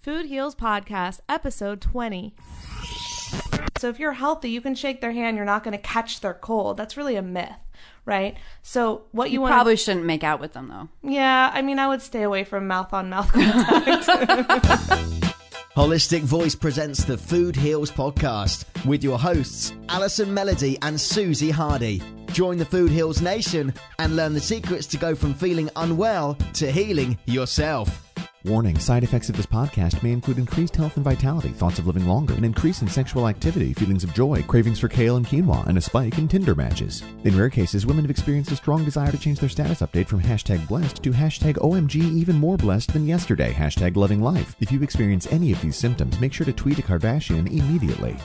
Food Heals Podcast, episode 20. So, if you're healthy, you can shake their hand, you're not going to catch their cold. That's really a myth, right? So, what you, You want probably shouldn't make out with them though. Yeah, I mean, I would stay away from mouth on mouth contact. Holistic Voice presents the Food Heals podcast with your hosts, Allison Melody and Suzy Hardy. Join the Food Heals Nation and learn the secrets to go from feeling unwell to healing yourself. Warning side effects of this podcast may include increased health and vitality, thoughts of living longer, an increase in sexual activity, feelings of joy, cravings for kale and quinoa, and a spike in Tinder matches. In rare cases, women have experienced a strong desire to change their status update from hashtag blessed to hashtag OMG even more blessed than yesterday, hashtag loving life. If you experience any of these symptoms, make sure to tweet a Kardashian immediately.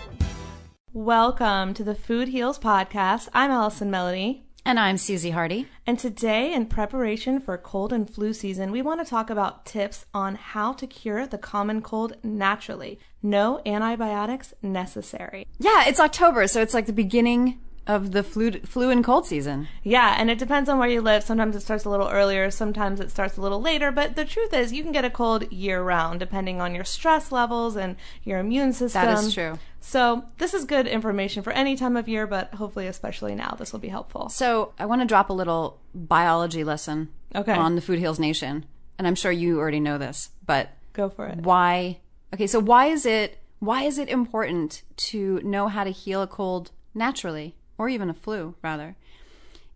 Welcome to the Food Heals Podcast. I'm Allison Melody. And I'm Suzy Hardy. And today, in preparation for cold and flu season, we want to talk about tips on how to cure the common cold naturally. No antibiotics necessary. Yeah, it's October, so it's like the beginning of the flu, flu and cold season. Yeah, and it depends on where you live. Sometimes it starts a little earlier, sometimes it starts a little later, but the truth is you can get a cold year round depending on your stress levels and your immune system. That is true. So, this is good information for any time of year, but hopefully especially now this will be helpful. So, I want to drop a little biology lesson Okay. on the Food Heals Nation. And I'm sure you already know this, but Go for it. why Okay, so why is it why is it important to know how to heal a cold naturally or even a flu rather?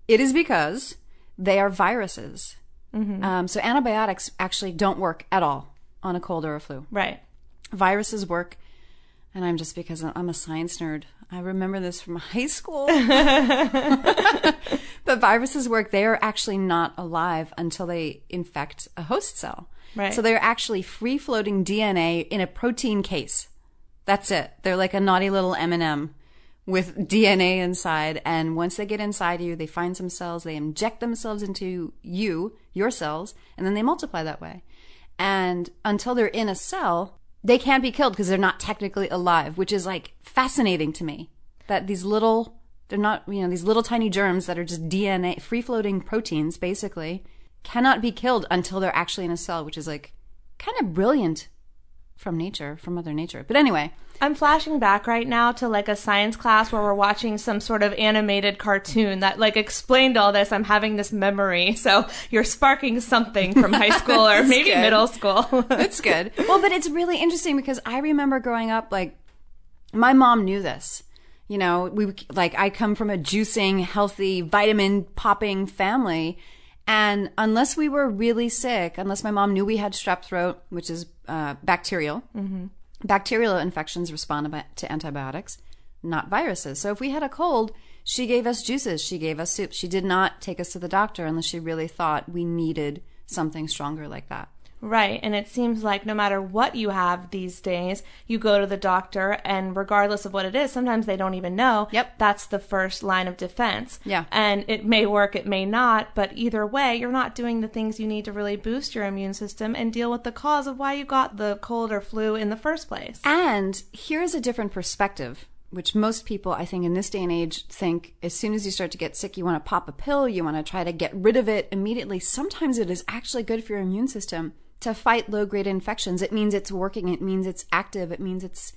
It is because they are viruses. Um, so antibiotics actually don't work at all on a cold or a flu. Right. Viruses work, and I'm just because I'm a science nerd. I remember this from high school. but viruses work. They are actually not alive until they infect a host cell. Right. So they're actually free floating DNA in a protein case. That's it. They're like a naughty little M&M with DNA inside. And once they get inside you, they find some cells, they inject themselves into you, your cells, and then they multiply that way. And until they're in a cell, they can't be killed because they're not technically alive, which is like fascinating to me. That these little, they're not, you know, these little tiny germs that are just DNA, free floating proteins, basically, cannot be killed until they're actually in a cell, which is like kind of brilliant from nature, from Mother Nature. But anyway, I'm flashing back right now to like a science class where we're watching some sort of animated cartoon that like explained all this. I'm having this memory. So you're sparking something from high school or maybe good. middle school. That's good. well, but it's really interesting because I remember growing up, like, my mom knew this. You know, we like I come from a juicing, healthy, vitamin popping family, and unless we were really sick, unless my mom knew we had strep throat, which is uh, bacterial, bacterial infections respond to antibiotics, not viruses. So if we had a cold, she gave us juices, she gave us soup. She did not take us to the doctor unless she really thought we needed something stronger like that. Right. And it seems like no matter what you have these days, you go to the doctor, and regardless of what it is, sometimes they don't even know. Yep. That's the first line of defense. Yeah. And it may work, it may not, but either way, you're not doing the things you need to really boost your immune system and deal with the cause of why you got the cold or flu in the first place. And here's a different perspective, which most people, I think, in this day and age think as soon as you start to get sick, you want to pop a pill, you want to try to get rid of it immediately. Sometimes it is actually good for your immune system to fight low grade infections. It means it's working, it means it's active, it means it's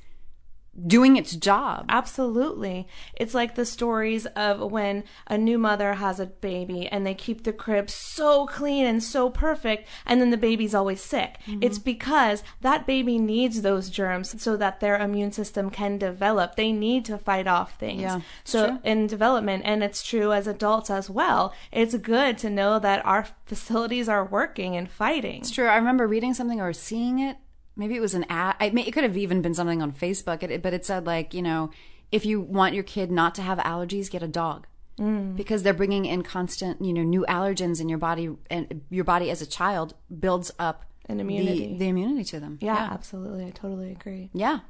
doing its job. Absolutely. It's like the stories of when a new mother has a baby and they keep the crib so clean and so perfect, and then the baby's always sick. Mm-hmm. It's because that baby needs those germs so that their immune system can develop. They need to fight off things. Yeah, so true. in development, and it's true as adults as well, it's good to know that our facilities are working and fighting. It's true. I remember reading something or seeing it. Maybe it was an ad. I mean, it could have even been something on Facebook. It, but it said like, you know, if you want your kid not to have allergies, get a dog mm. because they're bringing in constant, you know, new allergens in your body, and your body as a child builds up An immunity. the, immunity to them. yeah, absolutely. I totally agree. yeah.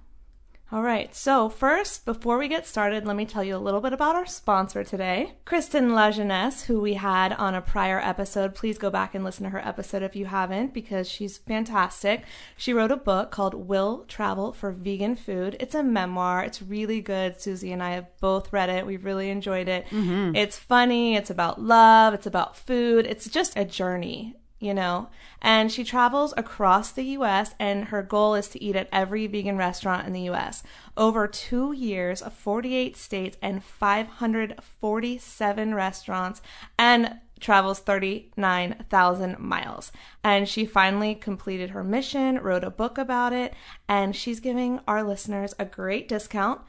All right, so first, before we get started, let me tell you a little bit about our sponsor today, Kristen Lajeunesse, who we had on a prior episode. Please go back and listen to her episode if you haven't, because she's fantastic. She wrote a book called Will Travel for Vegan Food. It's a memoir. It's really good. Suzy and I have both read it. We've really enjoyed it. Mm-hmm. It's funny. It's about love. It's about food. It's just a journey you know. And she travels across the US, and her goal is to eat at every vegan restaurant in the US. Over two years, of 48 states, and 547 restaurants, and travels 39,000 miles. And she finally completed her mission, wrote a book about it, and she's giving our listeners a great discount.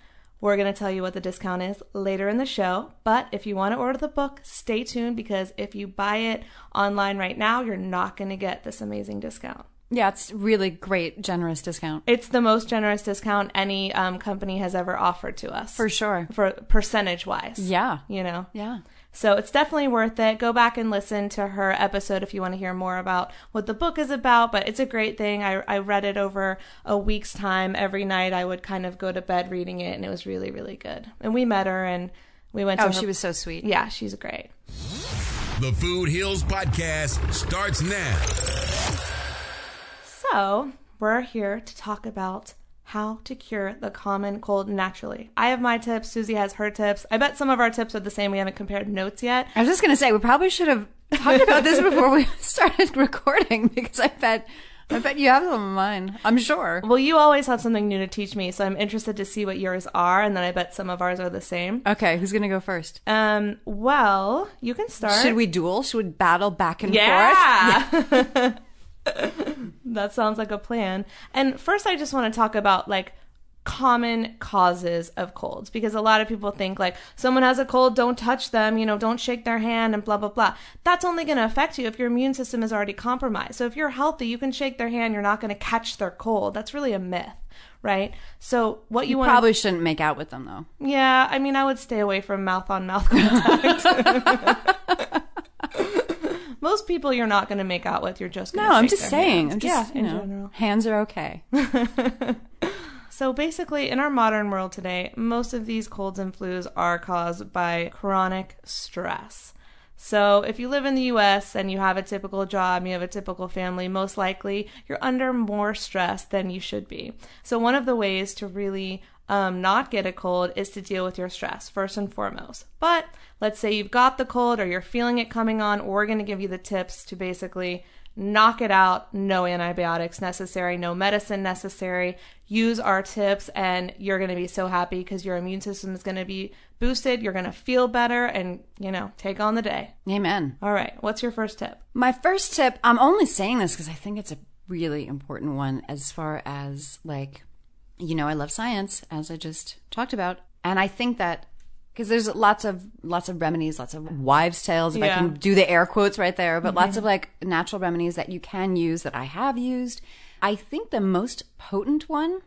We're going to tell you what the discount is later in the show. But if you want to order the book, stay tuned because if you buy it online right now, you're not going to get this amazing discount. Yeah, it's really great, generous discount. It's the most generous discount any um, company has ever offered to us. For sure. For percentage wise. Yeah. You know? Yeah. So it's definitely worth it. Go back and listen to her episode if you want to hear more about what the book is about. But it's a great thing. I, I read it over a week's time. Every night I would kind of go to bed reading it, and it was really, really good. And we met her and we went to Oh, her- she was so sweet. Yeah, she's great. The Food Heals Podcast starts now. So, we're here to talk about how to cure the common cold naturally. I have my tips, Suzy has her tips. I bet some of our tips are the same. We haven't compared notes yet. I was just going to say, we probably should have talked about this before we started recording because I bet, I bet you have some of mine. I'm sure. Well, you always have something new to teach me, so I'm interested to see what yours are, and then I bet some of ours are the same. Okay, who's going to go first? Um, well, you can start. Should we duel? Should we battle back and forth? Yeah. That sounds like a plan. And first, I just want to talk about like common causes of colds because a lot of people think like someone has a cold don't touch them you know don't shake their hand and blah blah blah that's only going to affect you if your immune system is already compromised so if you're healthy you can shake their hand you're not going to catch their cold that's really a myth right so what you, You want probably shouldn't make out with them though. yeah, I mean, I would stay away from mouth on mouth contact. Most people you're not going to make out with. You're just going No, I'm just saying. Hands. I'm just, yeah, you in know, general. hands are okay. So basically, in our modern world today, most of these colds and flus are caused by chronic stress. So if you live in the US and you have a typical job, you have a typical family, most likely you're under more stress than you should be. So one of the ways to really um, not get a cold is to deal with your stress first and foremost. But let's say you've got the cold or you're feeling it coming on, we're going to give you the tips to basically knock it out. No antibiotics necessary, no medicine necessary. Use our tips, and you're going to be so happy because your immune system is going to be boosted. You're going to feel better and, you know, take on the day. Amen. All right. What's your first tip? My first tip, I'm only saying this because I think it's a really important one as far as like, you know, I love science, as I just talked about. And I think that because there's lots of lots of remedies, lots of wives' tales, if I can do the air quotes right there, but lots mm-hmm. of like natural remedies that you can use that I have used. I think the most potent one,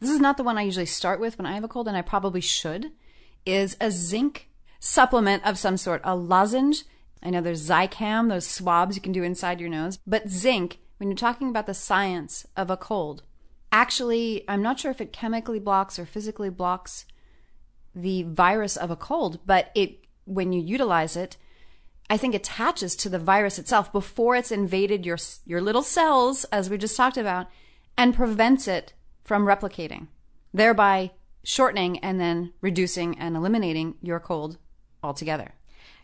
this is not the one I usually start with when I have a cold, and I probably should, is a zinc supplement of some sort, a lozenge. I know there's Zicam, those swabs you can do inside your nose, but zinc, when you're talking about the science of a cold, actually, I'm not sure if it chemically blocks or physically blocks the virus of a cold, but it when you utilize it, I think attaches to the virus itself before it's invaded your your little cells, as we just talked about, and prevents it from replicating, thereby shortening and then reducing and eliminating your cold altogether.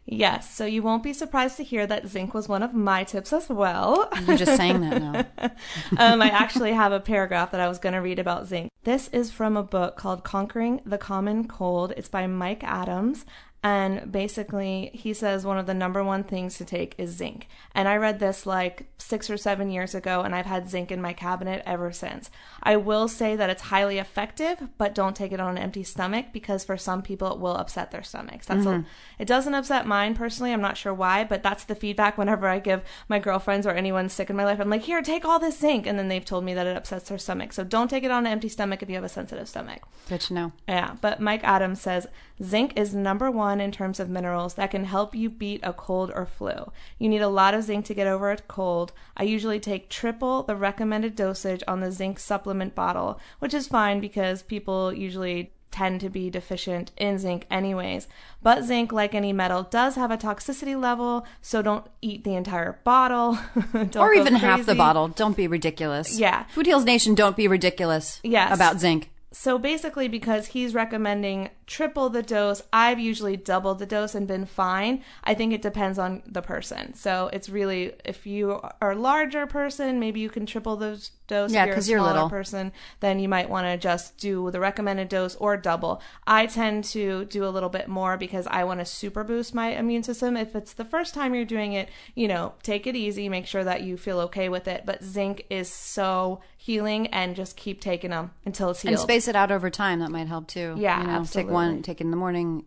Yes. So you won't be surprised to hear that zinc was one of my tips as well. You're just saying that now. um, I actually have a paragraph that I was going to read about zinc. This is from a book called Conquering the Common Cold. It's by Mike Adams. And basically, he says one of the number one things to take is zinc. And I read this like six or seven years ago, and I've had zinc in my cabinet ever since. I will say that it's highly effective, but don't take it on an empty stomach because for some people it will upset their stomachs. That's a, mm-hmm. it doesn't upset mine personally. I'm not sure why, but that's the feedback whenever I give my girlfriends or anyone sick in my life. I'm like, here, take all this zinc, and then they've told me that it upsets their stomach. So don't take it on an empty stomach if you have a sensitive stomach. Good to know. Yeah, but Mike Adams says zinc is number one in terms of minerals that can help you beat a cold or flu. You need a lot of zinc to get over a cold. I usually take triple the recommended dosage on the zinc supplement bottle, which is fine because people usually tend to be deficient in zinc anyways. But zinc, like any metal, does have a toxicity level, so don't eat the entire bottle. Don't or even half the bottle. Don't be ridiculous. Yeah. Food Heals Nation, don't be ridiculous Yes. about zinc. So basically, because he's recommending triple the dose, I've usually doubled the dose and been fine. I think it depends on the person. So it's really, if you are a larger person, maybe you can triple the dose. Yeah, if you're a you're little. person, then you might want to just do the recommended dose or double. I tend to do a little bit more because I want to super boost my immune system. If it's the first time you're doing it, you know, take it easy, make sure that you feel okay with it. But zinc is so healing and just keep taking them until it's healed. And space it out over time. That might help too. Yeah, you know, Take one, take it in the morning,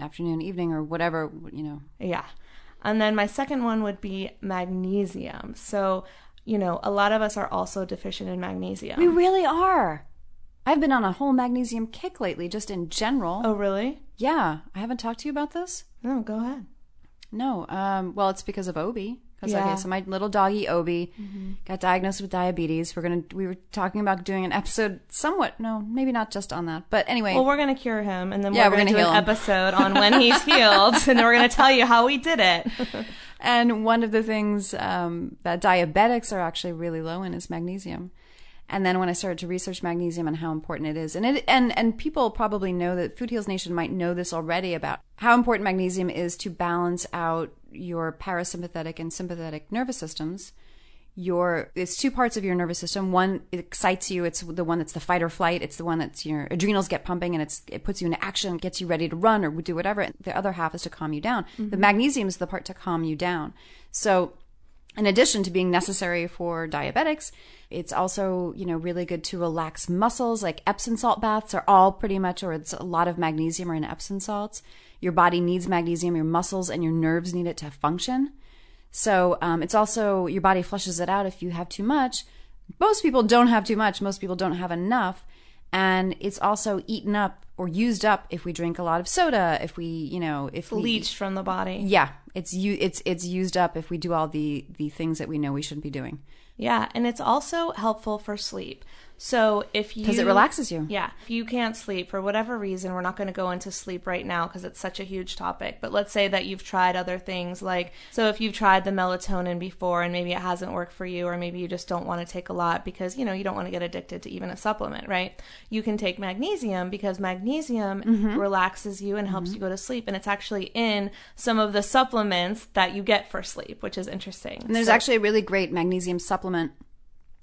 afternoon, evening, or whatever. You know. Yeah. And then my second one would be magnesium. So you know, a lot of us are also deficient in magnesium. We really are. I've been on a whole magnesium kick lately, just in general. oh, really? Yeah, I haven't talked to you about this. No, go ahead. No, um, well, it's because of Obi. 'Cause, Yeah. Okay, so my little doggy Obi Mm-hmm. got diagnosed with diabetes. We're gonna we were talking about doing an episode, somewhat no, maybe not just on that, but anyway. Well, we're gonna cure him, and then Yeah, we're, we're gonna, gonna do an him. episode on when he's healed, and then we're gonna tell you how we did it. And one of the things um, that diabetics are actually really low in is magnesium. And then when I started to research magnesium and how important it is, and it and and people probably know that Food Heals Nation might know this already about how important magnesium is to balance out your parasympathetic and sympathetic nervous systems. Your it's two parts of your nervous system. One it excites you. It's the one that's the fight or flight. It's the one that's your adrenals get pumping and it's it puts you into action, gets you ready to run or do whatever. The other half is to calm you down. The mm-hmm. magnesium is the part to calm you down. So in addition to being necessary for diabetics, it's also, you know, really good to relax muscles. Like Epsom salt baths are all pretty much, or it's a lot of magnesium are in Epsom salts. Your body needs magnesium, your muscles and your nerves need it to function. So um, it's also, your body flushes it out if you have too much. Most people don't have too much, most people don't have enough. And it's also eaten up or used up if we drink a lot of soda, if we, you know, if we Leached from the body. yeah, it's you. It's it's used up if we do all the the things that we know we shouldn't be doing Yeah, and it's also helpful for sleep. So if you because it relaxes you. Yeah, if you can't sleep for whatever reason, we're not going to go into sleep right now because it's such a huge topic. But let's say that you've tried other things like so if you've tried the melatonin before and maybe it hasn't worked for you or maybe you just don't want to take a lot because you know you don't want to get addicted to even a supplement, right? You can take magnesium because magnesium Mm-hmm. relaxes you and helps you go to sleep and it's actually in some of the supplements that you get for sleep, which is interesting. And there's actually a really great magnesium supplement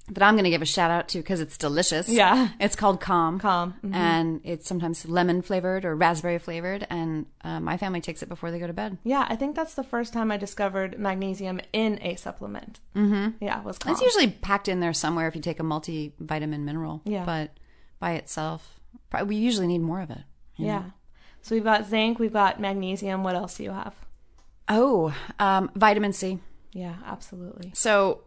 that I'm going to give a shout out to because it's delicious. Yeah. it's called Calm. Calm, mhm. and it's sometimes lemon flavored or raspberry flavored. And uh, my family takes it before they go to bed. Yeah, I think that's the first time I discovered magnesium in a supplement. Mm-hmm. Yeah, it was calm. It's usually packed in there somewhere if you take a multivitamin mineral. Yeah. but by itself, we usually need more of it. yeah. So we've got zinc, we've got magnesium. What else do you have? Oh, um, vitamin C. Yeah, absolutely. So,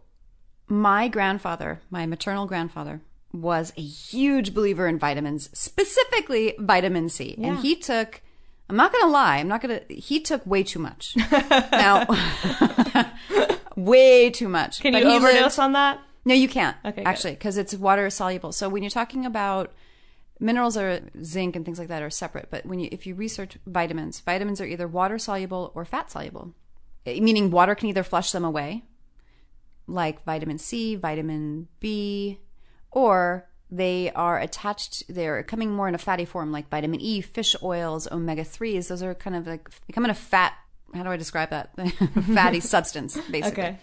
my grandfather, my maternal grandfather, was a huge believer in vitamins, specifically vitamin C. And he took, I'm not going to lie, I'm not going to, he took way too much. now, way too much. Can But you overdose lived- on that? no, you can't. Okay, actually, because it's water soluble. So when you're talking about minerals or zinc and things like that are separate, but when you if you research vitamins, vitamins are either water soluble or fat soluble, Eh, meaning water can either flush them away, like vitamin C, vitamin B, or they are attached. They're coming more in a fatty form, like vitamin E, fish oils, omega threes. Those are kind of like in a fat. How do I describe that? fatty substance, basically. Okay.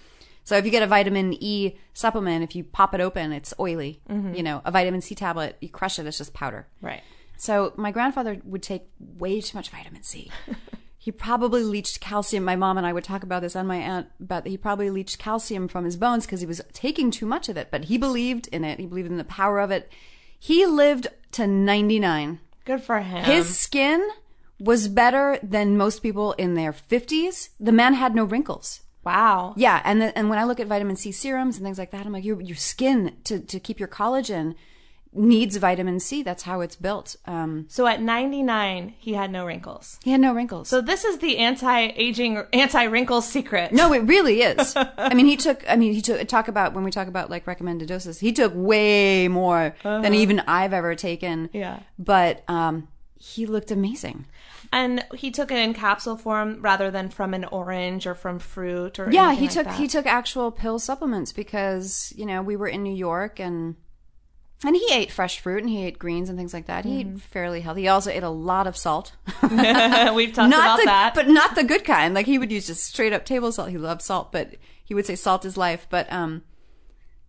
So if you get a vitamin E supplement, if you pop it open, it's oily. Mm-hmm. You know, a vitamin C tablet, you crush it, it's just powder. Right. So my grandfather would take way too much vitamin C. he probably leached calcium. My mom and I would talk about this and my aunt, but he probably leached calcium from his bones because he was taking too much of it. But he believed in it. He believed in the power of it. He lived to 99. Good for him. His skin was better than most people in their 50s. The man had no wrinkles. wow. Yeah, and the, and when I look at vitamin C serums and things like that, I'm like, your your skin to to keep your collagen needs vitamin C. That's how it's built. Um, So at 99, he had no wrinkles. he had no wrinkles. So this is the anti-aging, anti-wrinkles secret. no, it really is. I mean, he took. I mean, he took. Talk about when we talk about like recommended doses. He took way more than even I've ever taken. Yeah. but um, he looked amazing. And he took it in capsule form rather than from an orange or from fruit or Yeah, he like took that. he took actual pill supplements because you know we were in New York and and he ate fresh fruit and he ate greens and things like that. He ate fairly healthy. He also ate a lot of salt, We've talked not about the that. but not the good kind. Like he would use just straight up table salt. He loved salt, but he would say salt is life. But um,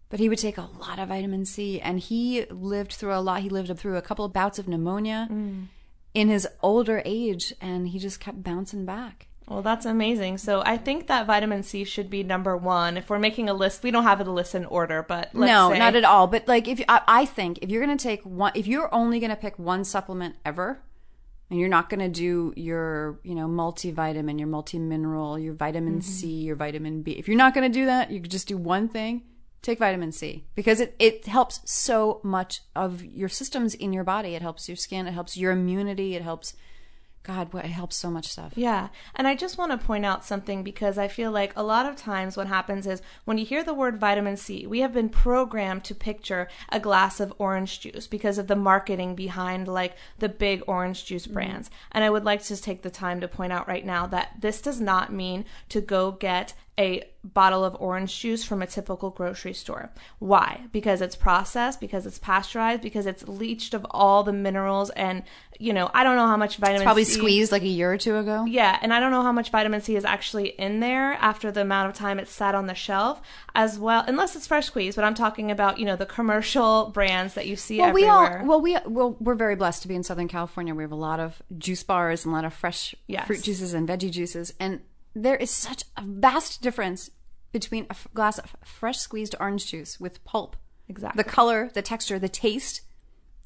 but he would take a lot of vitamin C and he lived through a lot. He lived through a couple of bouts of pneumonia in his older age, and he just kept bouncing back. Well, that's amazing. So I think that vitamin C should be number one. If we're making a list, we don't have a list in order, but let's no, say, not at all. But like, if I, I think if you're gonna take one, if you're only gonna pick one supplement ever, and you're not gonna do your, you know, multivitamin, your multi mineral, your vitamin C, mm-hmm. your vitamin B. If you're not gonna do that, you could just do one thing. take vitamin C because it, it helps so much of your systems in your body. It helps your skin, it helps your immunity, it helps God, what it helps so much stuff. Yeah. And I just want to point out something because I feel like a lot of times what happens is when you hear the word vitamin C, we have been programmed to picture a glass of orange juice because of the marketing behind like the big orange juice mm-hmm. brands. And I would like to take the time to point out right now that this does not mean to go get a bottle of orange juice from a typical grocery store. Why? Because it's processed, because it's pasteurized, because it's leached of all the minerals and you know, I don't know how much vitamin Probably C squeezed like a year or two ago. yeah, and I don't know how much vitamin C is actually in there after the amount of time it's sat on the shelf as well, unless it's fresh squeezed. But I'm talking about you know the commercial brands that you see Well, we all well we well we're very blessed to be in Southern California. We have a lot of juice bars and a lot of fresh Yes. fruit juices and veggie juices, and there is such a vast difference between a f- glass of fresh squeezed orange juice with pulp, Exactly. the color, the texture, the taste,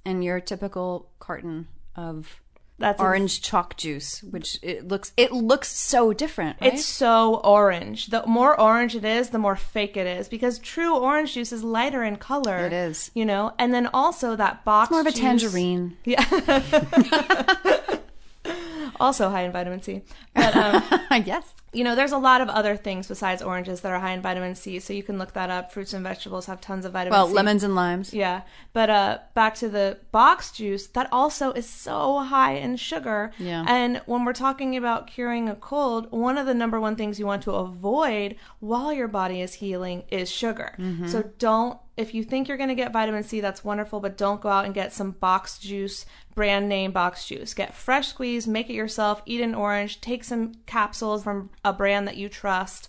and your typical carton of That's orange chalk juice, which it looks it looks so different. Right? It's so orange. The more orange it is, the more fake it is because true orange juice is lighter in color. It is. You know, and then also that box it's more of a juice- tangerine. Yeah. also high in vitamin C. But um, I guess. You know, there's a lot of other things besides oranges that are high in vitamin C, so you can look that up. Fruits and vegetables have tons of vitamin Well, C. Well, lemons and limes. Yeah, but uh, back to the box juice, that also is so high in sugar. Yeah. And when we're talking about curing a cold, one of the number one things you want to avoid while your body is healing is sugar. So don't, if you think you're going to get vitamin C, that's wonderful, but don't go out and get some box juice, brand name box juice. Get fresh squeeze, make it yourself, eat an orange, take some capsules from a brand that you trust.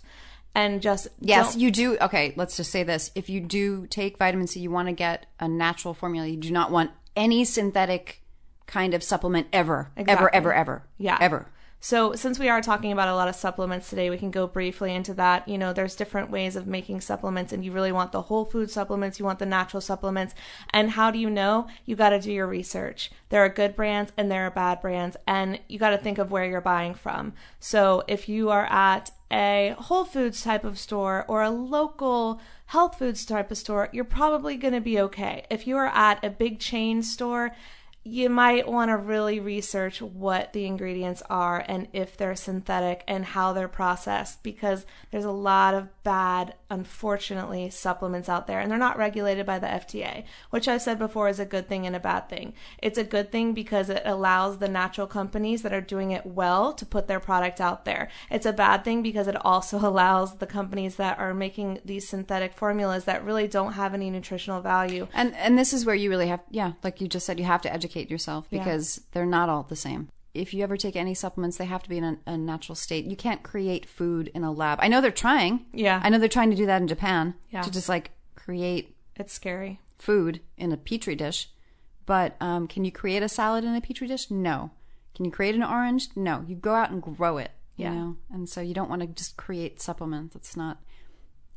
And just Yes, you do. Okay, let's just say this. If you do take vitamin C, you want to get a natural formula. You do not want any synthetic kind of supplement ever. Exactly. Ever, ever, ever. Yeah. Ever. So, since we are talking about a lot of supplements today, we can go briefly into that. You know, there's different ways of making supplements, and you really want the whole food supplements, you want the natural supplements. And how do you know? You got to do your research. There are good brands and there are bad brands, and you got to think of where you're buying from. So, if you are at a Whole Foods type of store or a local health foods type of store, you're probably going to be okay. If you are at a big chain store, you might want to really research what the ingredients are and if they're synthetic and how they're processed because there's a lot of bad, unfortunately, supplements out there and they're not regulated by the FDA, which I've said before is a good thing and a bad thing. It's a good thing because it allows the natural companies that are doing it well to put their product out there. It's a bad thing because it also allows the companies that are making these synthetic formulas that really don't have any nutritional value And and this is where you really have yeah, like you just said, you have to educate yourself Yeah. because they're not all the same. If you ever take any supplements, they have to be in a, a natural state. You can't create food in a lab. I know they're trying. Yeah. I know they're trying to do that in Japan. Yeah. To just like create It's scary. food in a petri dish, but um, can you create a salad in a petri dish? No. Can you create an orange? No. You go out and grow it. You Yeah. know, and so you don't want to just create supplements. It's not.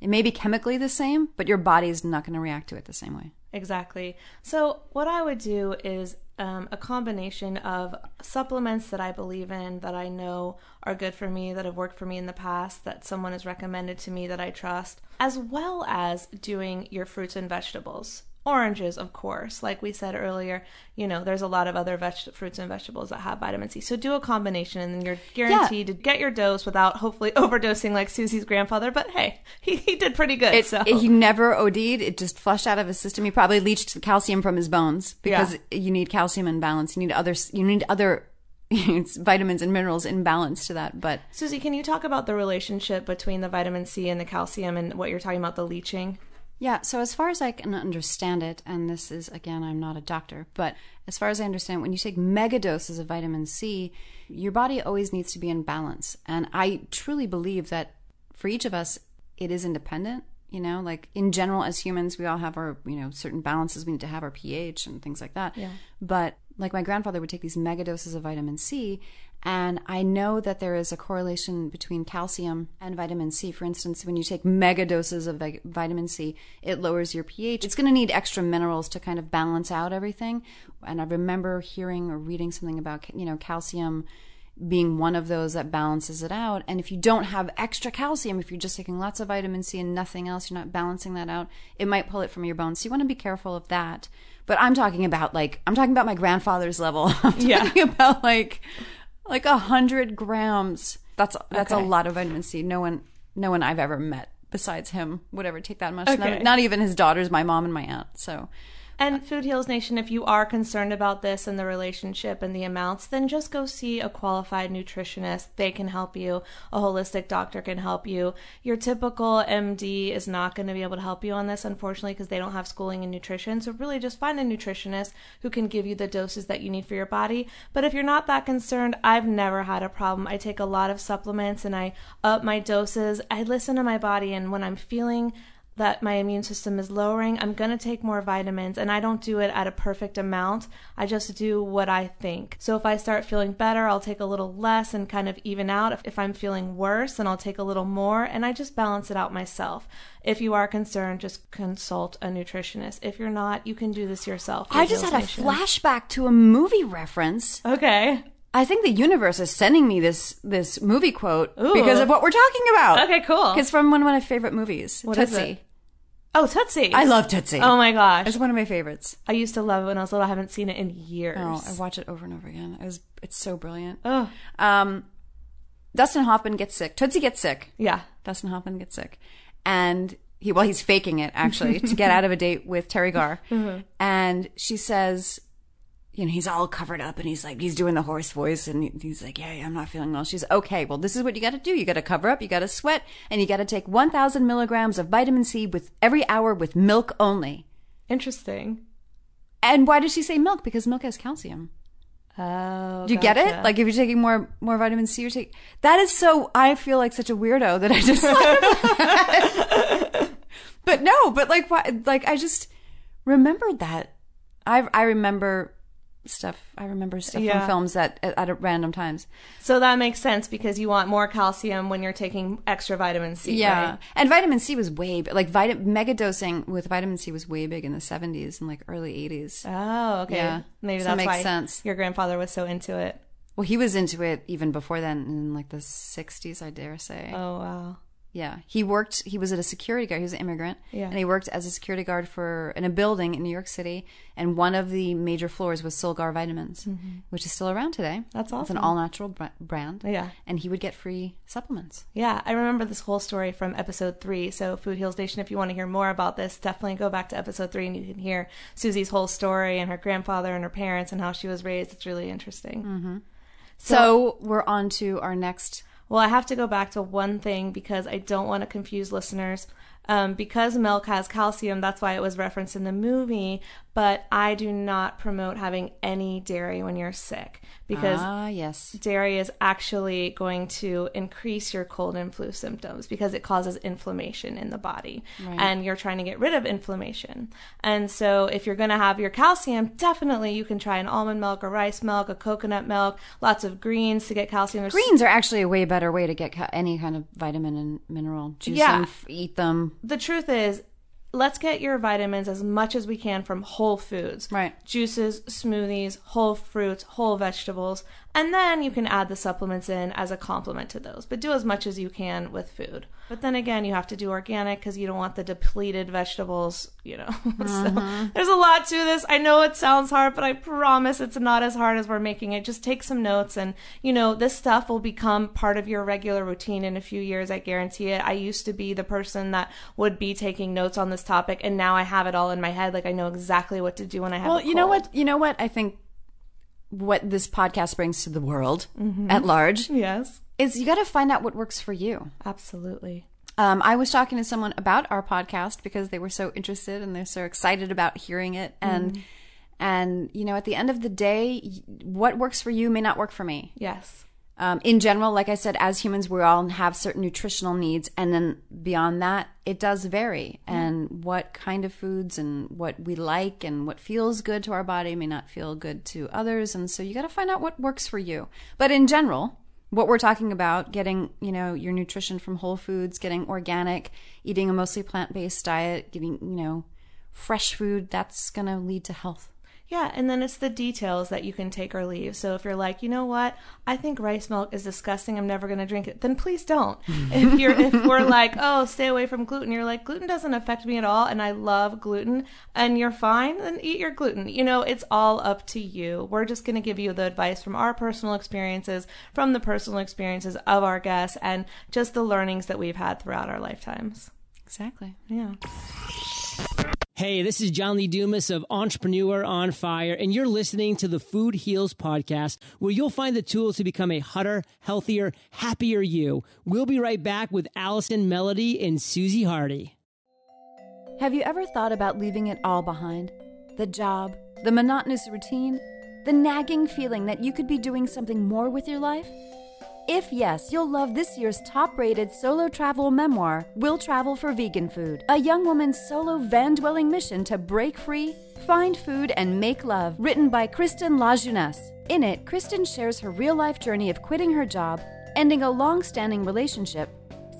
It may be chemically the same, but your body's not going to react to it the same way. Exactly. So, what I would do is um, a combination of supplements that I believe in, that I know are good for me, that have worked for me in the past, that someone has recommended to me that I trust, as well as doing your fruits and vegetables. Oranges, of course. Like we said earlier, you know, there's a lot of other veg- fruits and vegetables that have vitamin C. So do a combination and then you're guaranteed to get your dose without hopefully overdosing like Suzy's grandfather. But hey, he, he did pretty good. It, so. He never OD'd. It just flushed out of his system. He probably leached the calcium from his bones because you need calcium in balance. You need other. You need other vitamins and minerals in balance to that. But Suzy, can you talk about the relationship between the vitamin C and the calcium and what you're talking about the leaching? Yeah, so as far as I can understand it, and this is again, I'm not a doctor, but as far as I understand, when you take mega doses of vitamin C, your body always needs to be in balance. And I truly believe that for each of us, it is independent. You know, like in general, as humans, we all have our, you know, certain balances. We need to have our pH and things like that. Yeah. But like my grandfather would take these mega doses of vitamin C, and I know that there is a correlation between calcium and vitamin C. For instance, when you take mega doses of vitamin C, it lowers your pH. It's going to need extra minerals to kind of balance out everything. And I remember hearing or reading something about, you know, calcium being one of those that balances it out. And if you don't have extra calcium, if you're just taking lots of vitamin C and nothing else, you're not balancing that out, it might pull it from your bones. So you want to be careful of that. But I'm talking about like I'm talking about my grandfather's level. I'm talking Yeah. about like like a hundred grams. That's that's Okay. a lot of vitamin C. No one no one I've ever met besides him would ever take that much. Okay. Not, not even his daughters, my mom and my aunt. So And Food Heals Nation, if you are concerned about this and the relationship and the amounts, then just go see a qualified nutritionist. They can help you. A holistic doctor can help you. Your typical MD is not going to be able to help you on this, unfortunately, because they don't have schooling in nutrition. So really just find a nutritionist who can give you the doses that you need for your body. But if you're not that concerned, I've never had a problem. I take a lot of supplements and I up my doses. I listen to my body and when I'm feeling that my immune system is lowering, I'm going to take more vitamins. And I don't do it at a perfect amount. I just do what I think. So if I start feeling better, I'll take a little less and kind of even out. If, if I'm feeling worse, then I'll take a little more. And I just balance it out myself. If you are concerned, just consult a nutritionist. If you're not, you can do this yourself. I just had a flashback to a movie reference. Okay. I think the universe is sending me this this movie quote Ooh. because of what we're talking about. Okay, cool. It's from one of my favorite movies, What Tootsie. Oh, Tootsie. I love Tootsie. Oh my gosh. It's one of my favorites. I used to love it when I was little. I haven't seen it in years. Oh, I watch it over and over again. It was it's so brilliant. Oh, Um, Dustin Hoffman gets sick. Tootsie gets sick. yeah. Dustin Hoffman gets sick, and he well he's faking it actually to get out of a date with Teri Garr, and she says. You know, he's all covered up and he's like, he's doing the horse voice and he's like, yeah, yeah, I'm not feeling well. She's okay. Well, this is what you got to do. You got to cover up, you got to sweat, and you got to take 1,000 milligrams of vitamin C with every hour with milk only. Interesting. And why does she say milk? Because milk has calcium. Oh, Do you get it? Like if you're taking more more vitamin C, you're taking that is so. I feel like such a weirdo that I just. but no, but like why? Like I just remembered that. I I remember stuff. I remember stuff Yeah. from films that at, at random times. So that makes sense because you want more calcium when you're taking extra vitamin C. Yeah, right? and vitamin C was way like vitamin mega dosing with vitamin C was way big in the 70s and like early 80s. Oh, okay. Yeah. Maybe So it that's makes why sense. your grandfather was so into it. Well, he was into it even before then in like the 60s, I dare say. Oh wow. Yeah, he worked. He was at a security guard. He was an immigrant, Yeah. and he worked as a security guard for in a building in New York City. And one of the major floors was Solgar Vitamins, which is still around today. Mm-hmm. That's It's an all natural brand. Yeah. and he would get free supplements. Yeah, I remember this whole story from episode three. So, Food Heals Nation, if you want to hear more about this, definitely go back to episode three and you can hear Suzy's whole story and her grandfather and her parents and how she was raised. It's really interesting. Mm-hmm. So, we're on to our next. Well, I have to go back to one thing because I don't want to confuse listeners. Um, because milk has calcium, that's why it was referenced in the movie. But I do not promote having any dairy when you're sick because Ah, yes. dairy is actually going to increase your cold and flu symptoms because it causes inflammation in the body and you're trying to get rid of inflammation. And so if you're going to have your calcium, definitely you can try an almond milk, a rice milk, a coconut milk, lots of greens to get calcium. There's Greens are actually a way better way to get ca- any kind of vitamin and mineral. Juice Yeah. them, eat them. The truth is let's get your vitamins as much as we can from whole foods Right. juices smoothies whole fruits whole vegetables and then you can add the supplements in as a complement to those but do as much as you can with food. But then again you have to do organic because you don't want the depleted vegetables you know. So mm-hmm. there's a lot to this. I know it sounds hard but i promise it's not as hard as we're making it. Just take some notes and you know this stuff will become part of your regular routine in a few years i guarantee it. I used to be the person that would be taking notes on this topic and now i have it all in my head. Like i know exactly what to do when i have Well, you know what? You know what? I think what this podcast brings to the world at large yes is you got to find out what works for you. absolutely Um, I was talking to someone about our podcast because they were so interested and they're so excited about hearing it. And and you know, at the end of the day, what works for you may not work for me. yes Um, in general, like I said, as humans, we all have certain nutritional needs, and then beyond that, it does vary. And what kind of foods and what we like and what feels good to our body may not feel good to others. And so you got to find out what works for you. But in general, what we're talking about, getting you know your nutrition from whole foods, getting organic, eating a mostly plant based diet, getting you know fresh food, that's going to lead to health. Yeah, and then it's the details that you can take or leave. So if you're like, you know what, I think rice milk is disgusting, I'm never going to drink it, then please don't. if you're if we're like, oh, stay away from gluten, you're like, gluten doesn't affect me at all, and I love gluten, and you're fine, then eat your gluten. You know, it's all up to you. We're just going to give you the advice from our personal experiences, from the personal experiences of our guests, and just the learnings that we've had throughout our lifetimes. Exactly. Yeah. Hey, this is John Lee Dumas of Entrepreneur on Fire, and you're listening to the Food Heals podcast, where you'll find the tools to become a hotter, healthier, happier you. We'll be right back with Allison Melody and Suzy Hardy. Have you ever thought about leaving it all behind? The job, the monotonous routine, the nagging feeling that you could be doing something more with your life? If yes, you'll love this year's top rated solo travel memoir, "Will Travel for Vegan Food, a young woman's solo van dwelling mission to break free, find food, and make love, written by Kristin LaJeunesse. In it, Kristin shares her real life journey of quitting her job, ending a long standing relationship,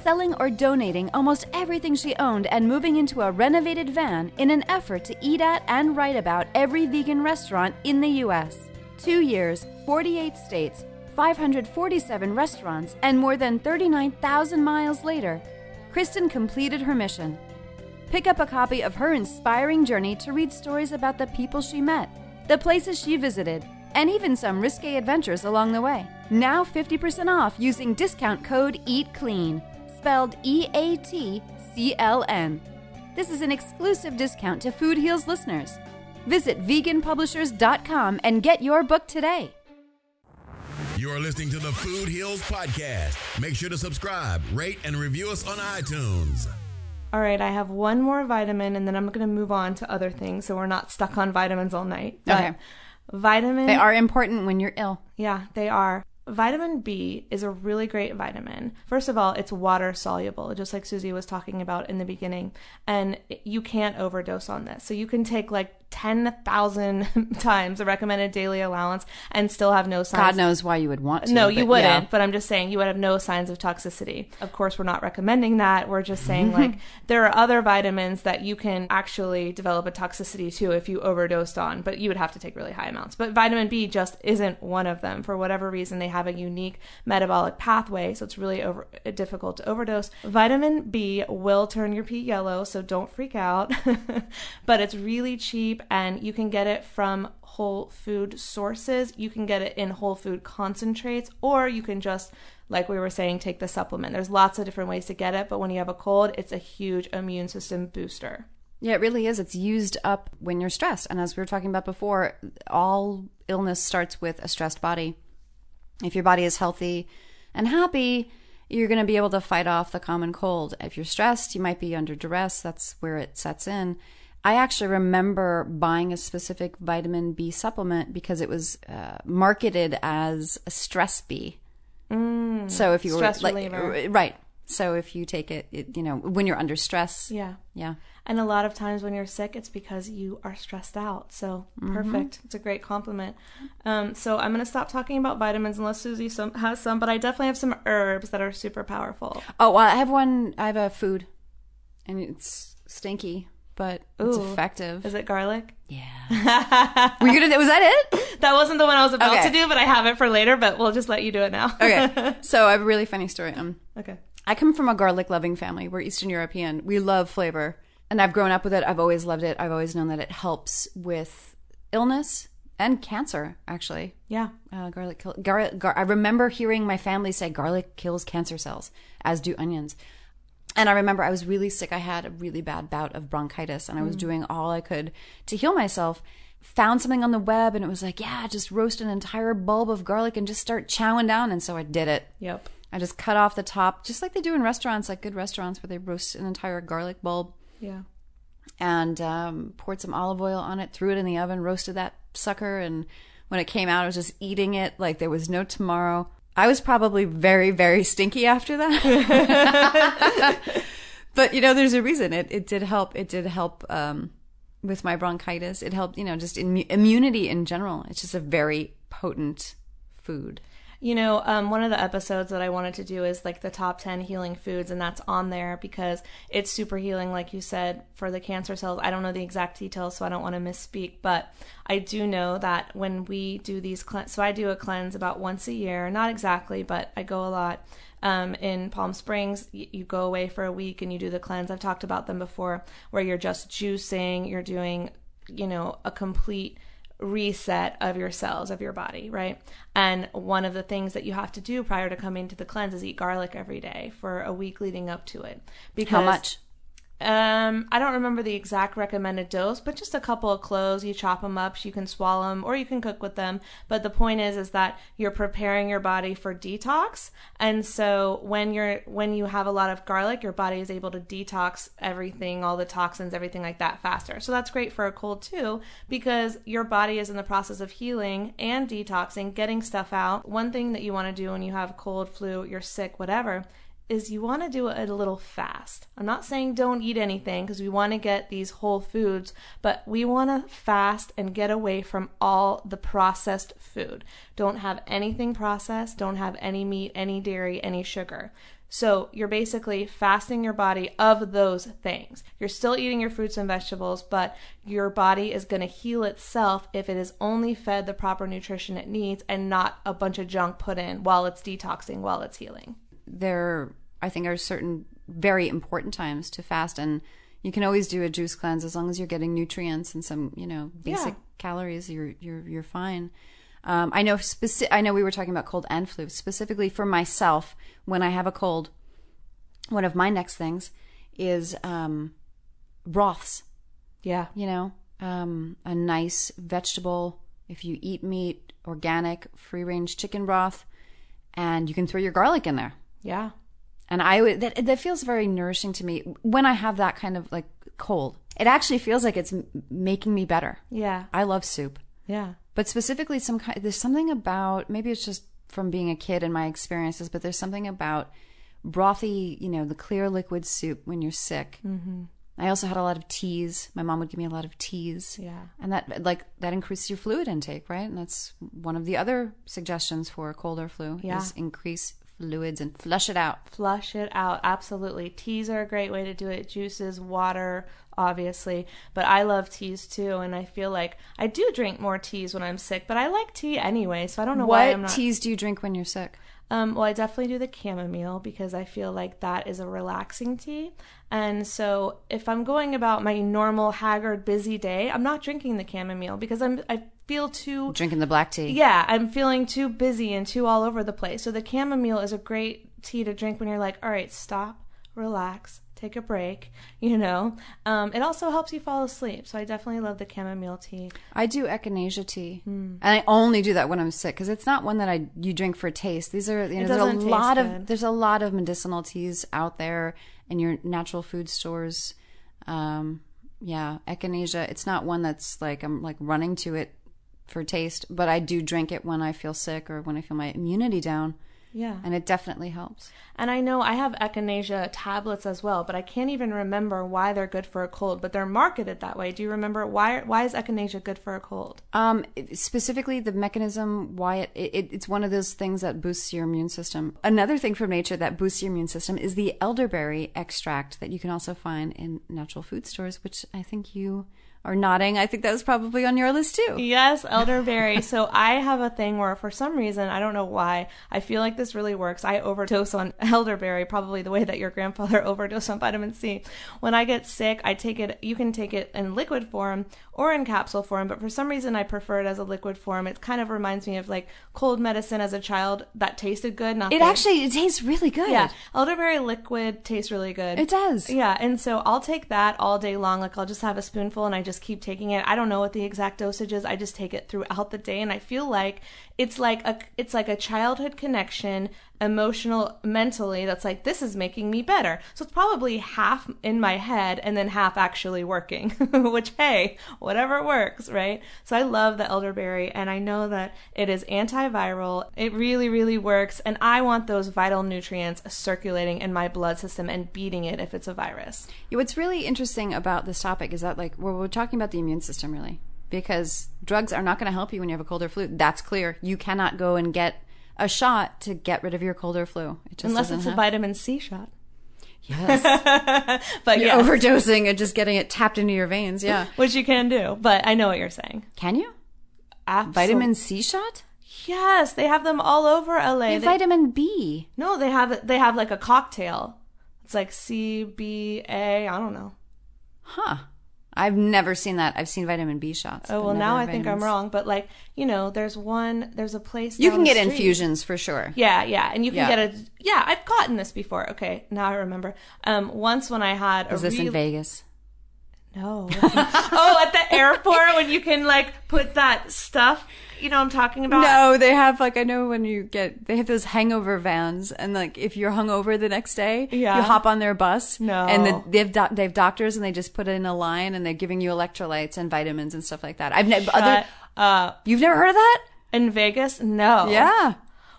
selling or donating almost everything she owned, and moving into a renovated van in an effort to eat at and write about every vegan restaurant in the U.S. Two years, 48 states, 547 restaurants, and more than 39,000 miles later, Kristin completed her mission. Pick up a copy of her inspiring journey to read stories about the people she met, the places she visited, and even some risque adventures along the way. Now 50% off using discount code EATCLEAN, spelled E A T C L N. This is an exclusive discount to Food Heals listeners. Visit veganpublishers.com and get your book today. You're listening to the Food Heals Podcast. Make sure to subscribe, rate, and review us on iTunes. All right, I have one more vitamin and then I'm going to move on to other things so we're not stuck on vitamins all night. But Okay. Vitamin They are important when you're ill. Yeah, they are. Vitamin B is a really great vitamin. First of all, it's water soluble, just like Suzy was talking about in the beginning. And you can't overdose on this. So you can take like 10,000 times the recommended daily allowance and still have no signs. God knows why you would want to. No, you wouldn't. yeah. But I'm just saying you would have no signs of toxicity. Of course, we're not recommending that. We're just saying mm-hmm. like there are other vitamins that you can actually develop a toxicity to if you overdosed on, but you would have to take really high amounts. But vitamin B just isn't one of them. For whatever reason, they have a unique metabolic pathway, so it's really over, difficult to overdose. Vitamin B will turn your pee yellow, so don't freak out. but it's really cheap and you can get it from whole food sources. You can get it in whole food concentrates, or you can just, like we were saying, take the supplement. There's lots of different ways to get it, but when you have a cold, it's a huge immune system booster. Yeah, it really is. It's used up when you're stressed. And as we were talking about before, all illness starts with a stressed body. If your body is healthy and happy, you're going to be able to fight off the common cold. If you're stressed, you might be under duress. That's where it sets in. I actually remember buying a specific vitamin B supplement because it was uh, marketed as a stress B. so if you Mm. stress were like, reliever. right. So if you take it, it, you know, when you're under stress, Yeah. yeah. And a lot of times when you're sick, it's because you are stressed out. So perfect. It's a great compliment. Um, so I'm going to stop talking about vitamins unless Suzy some, has some, but I definitely have some herbs that are super powerful. Oh, well, I have one. I have a food, and it's stinky, but it's effective. Is it garlic? Yeah. Were you gonna? Was that it? That wasn't the one I was about Okay. to do, but I have it for later, but we'll just let you do it now. Okay. so I have a really funny story. Um, okay. I come from a garlic loving family. We're Eastern European. We love flavor, and I've grown up with it. I've always loved it. I've always known that it helps with illness and cancer. Actually, Yeah. uh, garlic. Kill, gar, gar, I remember hearing my family say garlic kills cancer cells, as do onions. And I remember I was really sick. I had a really bad bout of bronchitis, and I was doing all I could to heal myself. Found something on the web, and it was like, yeah, just roast an entire bulb of garlic and just start chowing down. And so I did it. Yep. I just cut off the top, just like they do in restaurants, like good restaurants where they roast an entire garlic bulb Yeah. and um, poured some olive oil on it, threw it in the oven, roasted that sucker, and when it came out, I was just eating it like there was no tomorrow. I was probably very, very stinky after that. but you know, there's a reason. It it did help. It did help um, with my bronchitis. It helped, you know, just immu- immunity in general. It's just a very potent food. You know, um, one of the episodes that I wanted to do is like the top 10 healing foods, and that's on there because it's super healing, like you said, for the cancer cells. I don't know the exact details, so I don't want to misspeak, but I do know that when we do these cleanse, so I do a cleanse about once a year, not exactly, but I go a lot. Um, in Palm Springs, y- you go away for a week and you do the cleanse. I've talked about them before, where you're just juicing, you're doing, you know, a complete reset of your cells of your body, right? And one of the things that you have to do prior to coming to the cleanse is eat garlic every day for a week leading up to it. Because How much? Um, I don't remember the exact recommended dose, but just a couple of cloves. You chop them up, you can swallow them, or you can cook with them. But the point is, is that you're preparing your body for detox, and so when you're when you have a lot of garlic, your body is able to detox everything, all the toxins, everything like that faster. So that's great for a cold too, because your body is in the process of healing and detoxing, getting stuff out. One thing that you want to do when you have cold, flu, you're sick, whatever is you want to do it a little fast. I'm not saying don't eat anything because we want to get these whole foods, but we want to fast and get away from all the processed food. Don't have anything processed, don't have any meat, any dairy, any sugar. So you're basically fasting your body of those things. You're still eating your fruits and vegetables, but your body is going to heal itself if it is only fed the proper nutrition it needs and not a bunch of junk put in while it's detoxing, while it's healing there I think are certain very important times to fast and you can always do a juice cleanse as long as you're getting nutrients and some, you know, basic Yeah. calories, you're you're you're fine. Um, I know speci- I know we were talking about cold and flu. Specifically for myself, when I have a cold, one of my next things is um, broths. Yeah. You know, um, a nice vegetable. If you eat meat, organic, free range chicken broth, and you can throw your garlic in there. Yeah. And I would that that feels very nourishing to me when I have that kind of like cold. It actually feels like it's m- making me better. Yeah. I love soup, Yeah. but specifically some kind. There's something about maybe it's just from being a kid and my experiences, but there's something about brothy, you know, the clear liquid soup when you're sick. Mm-hmm. I also had a lot of teas. My mom would give me a lot of teas. Yeah. And that like that increases your fluid intake, right? And that's one of the other suggestions for a cold or flu Yeah. is increase fluids and flush it out. Flush it out. Absolutely. Teas are a great way to do it. Juices, water, obviously. But I love teas too. And I feel like I do drink more teas when I'm sick, but I like tea anyway. So I don't know why I'm What not. teas do you drink when you're sick? Um, well, I definitely do the chamomile because I feel like that is a relaxing tea. And so if I'm going about my normal haggard busy day, I'm not drinking the chamomile because I'm I feel too Drinking the black tea. yeah, I'm feeling too busy and too all over the place. So the chamomile is a great tea to drink when you're like, all right, stop, relax, take a break. You know, um, it also helps you fall asleep. So I definitely love the chamomile tea. I do echinacea tea, Hmm. and I only do that when I'm sick because it's not one that I you drink for taste. These are you know there's a lot good. of there's a lot of medicinal teas out there in your natural food stores. Um, yeah, echinacea. It's not one that's like I'm like running to it for taste, but I do drink it when I feel sick or when I feel my immunity down, Yeah. and it definitely helps. And I know I have echinacea tablets as well, but I can't even remember why they're good for a cold. But they're marketed that way. Do you remember why? Why is echinacea good for a cold? Um, specifically, the mechanism why it, it it's one of those things that boosts your immune system. Another thing from nature that boosts your immune system is the elderberry extract that you can also find in natural food stores, which I think you are nodding. I think that was probably on your list too. Yes, elderberry. so I have a thing where, for some reason, I don't know why, I feel like this really works. I overdose on elderberry, probably the way that your grandfather overdosed on vitamin C. When I get sick, I take it. You can take it in liquid form or in capsule form, but for some reason, I prefer it as a liquid form. It kind of reminds me of like cold medicine as a child that tasted good. Not It actually it tastes really good. yeah, elderberry liquid tastes really good. It does. Yeah, and so I'll take that all day long. Like I'll just have a spoonful and I just keep taking it. I don't know what the exact dosage is. I just take it throughout the day and I feel like it's like a it's like a childhood connection, emotional mentally that's like this is making me better. So it's probably half in my head and then half actually working. Which hey, whatever works, right? So I love the elderberry and I know that it is antiviral. It really really works and I want those vital nutrients circulating in my blood system and beating it if it's a virus. Yeah, What's really interesting about this topic is that like we're, we're talking about the immune system really because drugs are not going to help you when you have a cold or flu. That's clear. You cannot go and get a shot to get rid of your cold or flu. It just Unless it's a vitamin C shot. Yes. But You're yeah, overdosing and just getting it tapped into your veins. Yeah. which you can do. But I know what you're saying. Can you? Absol- Vitamin C shot? Yes, they have them all over LA. They- vitamin B. no, they have they have like a cocktail. It's like C B A. I don't know. Huh. I've never seen that. I've seen vitamin B shots. Oh well, now I think I'm wrong. But like you know, there's one. There's a place. You can get infusions for sure. Yeah, yeah, and you can Yeah. get a. Yeah, I've gotten this before. Okay, now I remember. Um, once when I had a Is this in Vegas? No. oh, at the airport when you can like put that stuff. You know I'm talking about? No, they have like I know when you get they have those hangover vans, and like if you're hungover the next day, Yeah. you hop on their bus. No. and the, they have doc they have doctors, and they just put it in a line, and they're giving you electrolytes and vitamins and stuff like that. I've never other. Up. You've never heard of that? In Vegas? No. Yeah,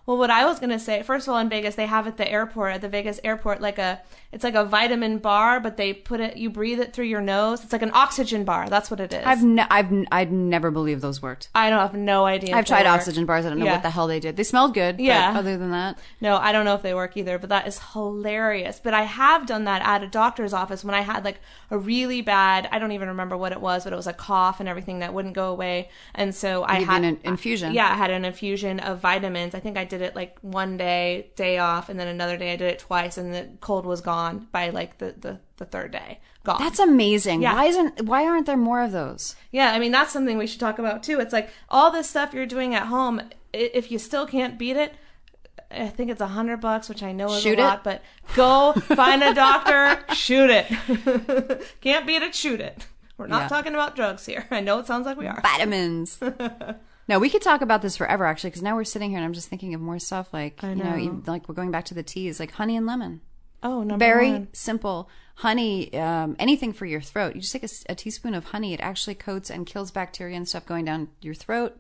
Well, what I was gonna say, first of all, in Vegas, they have at the airport, at the Vegas airport, like a, it's like a vitamin bar, but they put it, you breathe it through your nose. It's like an oxygen bar. That's what it is. I've ne- I've I'd never believed those worked. I don't have no idea. I've tried work. oxygen bars. I don't know Yeah. what the hell they did. They smelled good. Yeah. But other than that, No, I don't know if they work either, but that is hilarious. But I have done that at a doctor's office when I had like a really bad, I don't even remember what it was, but it was a cough and everything that wouldn't go away. And so I give you had an infusion. Yeah, I had an infusion of vitamins. I think I did it like one day, day off, and then another day I did it twice, and the cold was gone by like the, the, the third day. Gone. that's amazing. Yeah. Why isn't why aren't there more of those? Yeah, I mean that's something we should talk about too. It's like all this stuff you're doing at home. If you still can't beat it, I think it's a hundred bucks, which I know is Shoot a it? lot. But go find a doctor, shoot it. can't beat it, shoot it. We're not Yeah. talking about drugs here. I know it sounds like we are. vitamins. No, we could talk about this forever actually, because now we're sitting here and I'm just thinking of more stuff like I you know, know. even, like we're going back to the teas, like honey and lemon. Oh, number Very one. simple. Honey, um, anything for your throat. You just take a teaspoon of honey. It actually coats and kills bacteria and stuff going down your throat.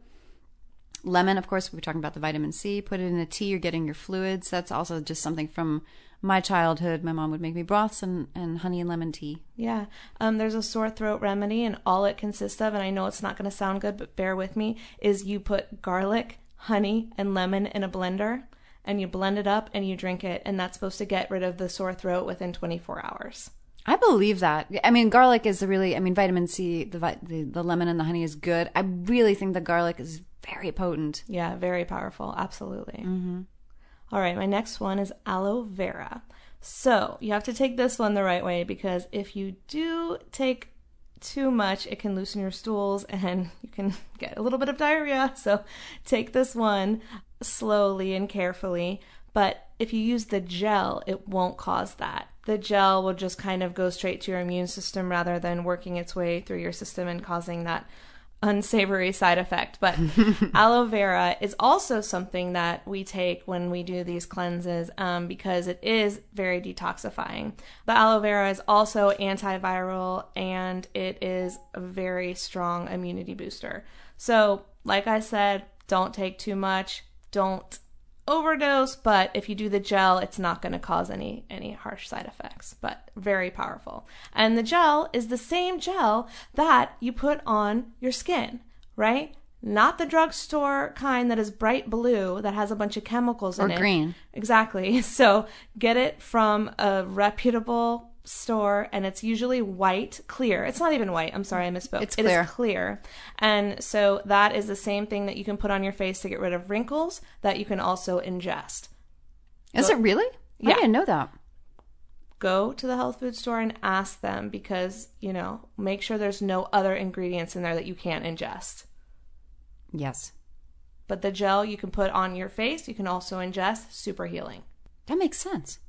Lemon, of course, we were talking about the vitamin C. Put it in a tea. You're getting your fluids. That's also just something from my childhood. My mom would make me broths and, and honey and lemon tea. Yeah. Um, there's a sore throat remedy, and all it consists of, and I know it's not going to sound good, but bear with me, is you put garlic, honey, and lemon in a blender, and you blend it up and you drink it, and that's supposed to get rid of the sore throat within 24 hours. I believe that. I mean, garlic is a really. I mean, vitamin C, the, vi- the the lemon and the honey is good. I really think the garlic is very potent. Yeah, very powerful. Absolutely. Mm-hmm. Right, my next one is aloe vera. So you have to take this one the right way because if you do take too much, it can loosen your stools and you can get a little bit of diarrhea. So take this one slowly and carefully. But if you use the gel, it won't cause that. The gel will just kind of go straight to your immune system rather than working its way through your system and causing that unsavory side effect. But aloe vera is also something that we take when we do these cleanses um, because it is very detoxifying. The aloe vera is also antiviral and it is a very strong immunity booster. So, like I said, don't take too much. Don't overdose but if you do the gel it's not going to cause any any harsh side effects but very powerful and the gel is the same gel that you put on your skin right not the drugstore kind that is bright blue that has a bunch of chemicals in it. Or green. exactly so get it from a reputable store and it's usually white clear it's not even white i'm sorry i misspoke It's It is clear. clear. And so that is the same thing that you can put on your face to get rid of wrinkles that you can also ingest. Is it really? Yeah. I didn't know that. Go to the health food store and ask them because, you know, make sure there's no other ingredients in there that you can't ingest. Yes. But the gel you can put on your face, you can also ingest, super healing. That makes sense.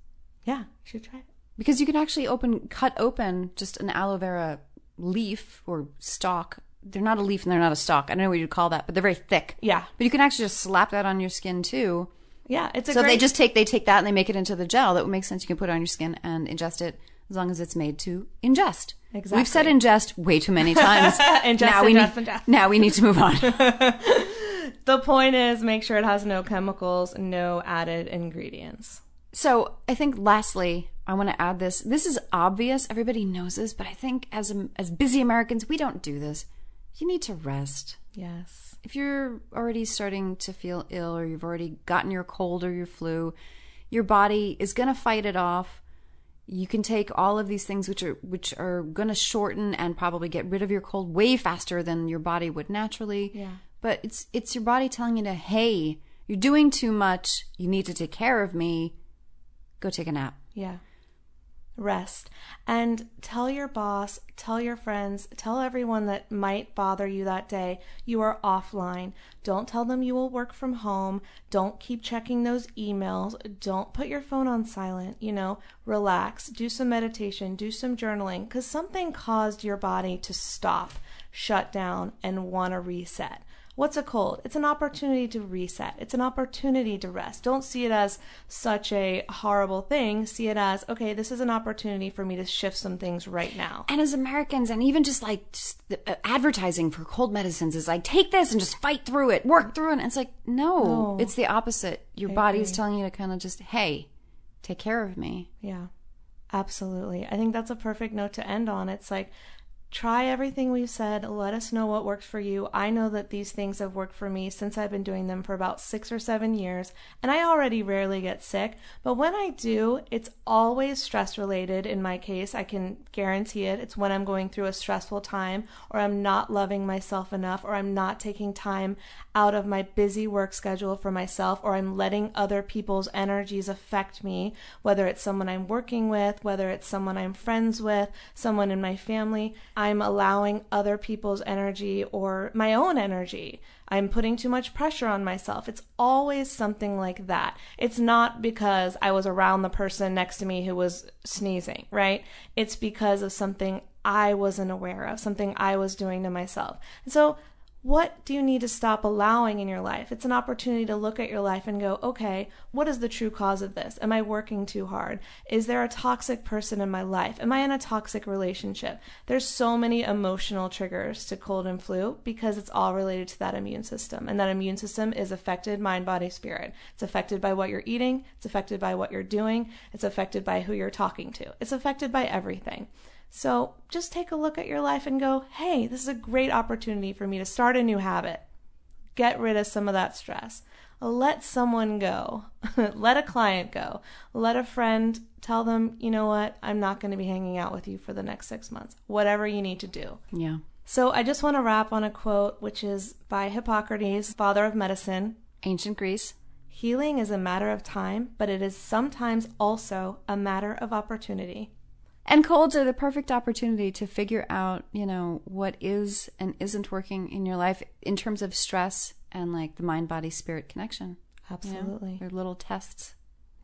Yeah, you should try it. Because you can actually open, cut open just an aloe vera leaf or stalk. They're not a leaf and they're not a stalk. I don't know what you'd call that, but they're very thick. Yeah. But you can actually just slap that on your skin too. Yeah, it's a So great they just take they take that and they make it into the gel. That would make sense. You can put it on your skin and ingest it as long as it's made to ingest. Exactly. We've said ingest way too many times. Ingest, now we ingest, need, ingest. Now we need to move on. the point is make sure it has no chemicals, no added ingredients. So I think lastly, I want to add this. This is obvious. Everybody knows this, but I think as as busy Americans, we don't do this. you need to rest. Yes. If you're already starting to feel ill or you've already gotten your cold or your flu, your body is going to fight it off. You can take all of these things which are which are going to shorten and probably get rid of your cold way faster than your body would naturally. Yeah. But it's it's your body telling you to, "Hey, you're doing too much. You need to take care of me. Go take a nap." Yeah. Rest. And tell your boss, tell your friends, tell everyone that might bother you that day you are offline. Don't tell them you will work from home. Don't keep checking those emails. Don't put your phone on silent. You know, relax. Do some meditation. Do some journaling because something caused your body to stop, shut down, and want to reset. What's a cold? It's an opportunity to reset. It's an opportunity to rest. Don't see it as such a horrible thing. See it as, okay, this is an opportunity for me to shift some things right now. And as Americans, and even just like just the, uh, advertising for cold medicines is like, take this and just fight through it, work through it. And it's like, no, No. it's the opposite. Your body is telling you to kind of just, hey, take care of me. Yeah, absolutely. I think that's a perfect note to end on. It's like, try everything we've said. Let us know what works for you. I know that these things have worked for me since I've been doing them for about six or seven years, and I already rarely get sick. But when I do, it's always stress related in my case. I can guarantee it. It's when I'm going through a stressful time, or I'm not loving myself enough, or I'm not taking time out of my busy work schedule for myself, or I'm letting other people's energies affect me, whether it's someone I'm working with, whether it's someone I'm friends with, someone in my family. I'm allowing other people's energy or my own energy. I'm putting too much pressure on myself. It's always something like that. It's not because I was around the person next to me who was sneezing, right? It's because of something I wasn't aware of, something I was doing to myself. And so what do you need to stop allowing in your life? It's an opportunity to look at your life and go, okay, what is the true cause of this? Am I working too hard? Is there a toxic person in my life? Am I in a toxic relationship? There's so many emotional triggers to cold and flu because it's all related to that immune system. And that immune system is affected mind, body, spirit. It's affected by what you're eating, it's affected by what you're doing, it's affected by who you're talking to, it's affected by everything. So just take a look at your life and go, hey, this is a great opportunity for me to start a new habit. Get rid of some of that stress. Let someone go. Let a client go. Let a friend tell them, you know what, I'm not going to be hanging out with you for the next six months. Whatever you need to do. Yeah. So I just want to wrap on a quote which is by Hippocrates, father of medicine. Ancient Greece. Healing is a matter of time, but it is sometimes also a matter of opportunity. And colds are the perfect opportunity to figure out, you know, what is and isn't working in your life in terms of stress and like the mind body spirit connection. you know? Absolutely. They're little tests.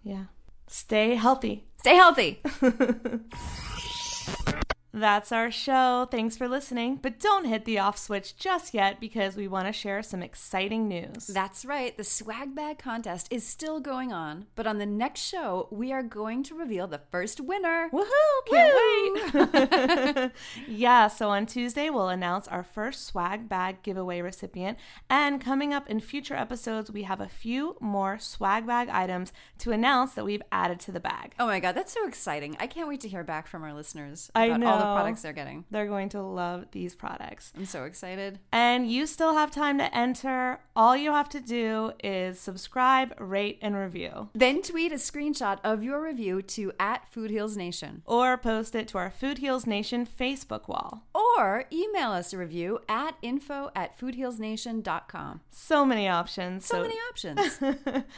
Yeah. Stay healthy. Stay healthy. That's our show. Thanks for listening, but don't hit the off switch just yet because we want to share some exciting news. That's right, the swag bag contest is still going on, but on the next show, we are going to reveal the first winner. Woohoo! Can't wait. yeah, so on Tuesday, we'll announce our first swag bag giveaway recipient. And coming up in future episodes, we have a few more swag bag items to announce that we've added to the bag. Oh my god, that's so exciting. I can't wait to hear back from our listeners I all the products they're getting. They're going to love these products. I'm so excited. And you still have time to enter. All you have to do is subscribe, rate, and review. Then tweet a screenshot of your review to at Food Heals Nation. Or post it to our Food Heals Nation Facebook wall. Or email us a review at info at foodhealsnation.com. So many options. So many options.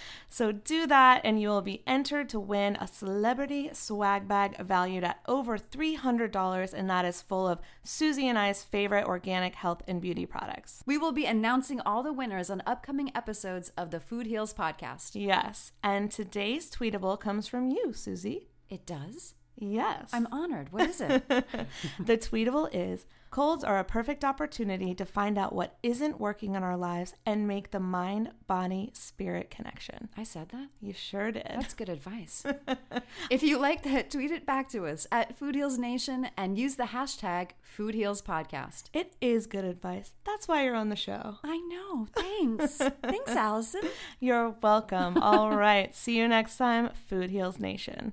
so do that, and you will be entered to win a celebrity swag bag valued at over $300, and that is full of Suzy and I's favorite organic health and beauty products. we will be announcing all the winners on upcoming episodes of the Food Heals podcast. Yes, and today's tweetable comes from you, Suzy. It does? Yes. I'm honored. What is it? the tweetable is colds are a perfect opportunity to find out what isn't working in our lives and make the mind body spirit connection. I said that? You sure did. That's good advice. if you like that, tweet it back to us at Food Heals Nation and use the hashtag Food Heals Podcast. it is good advice. That's why you're on the show. I know. Thanks. Thanks, Allison. You're welcome. All right. See you next time, Food Heals Nation.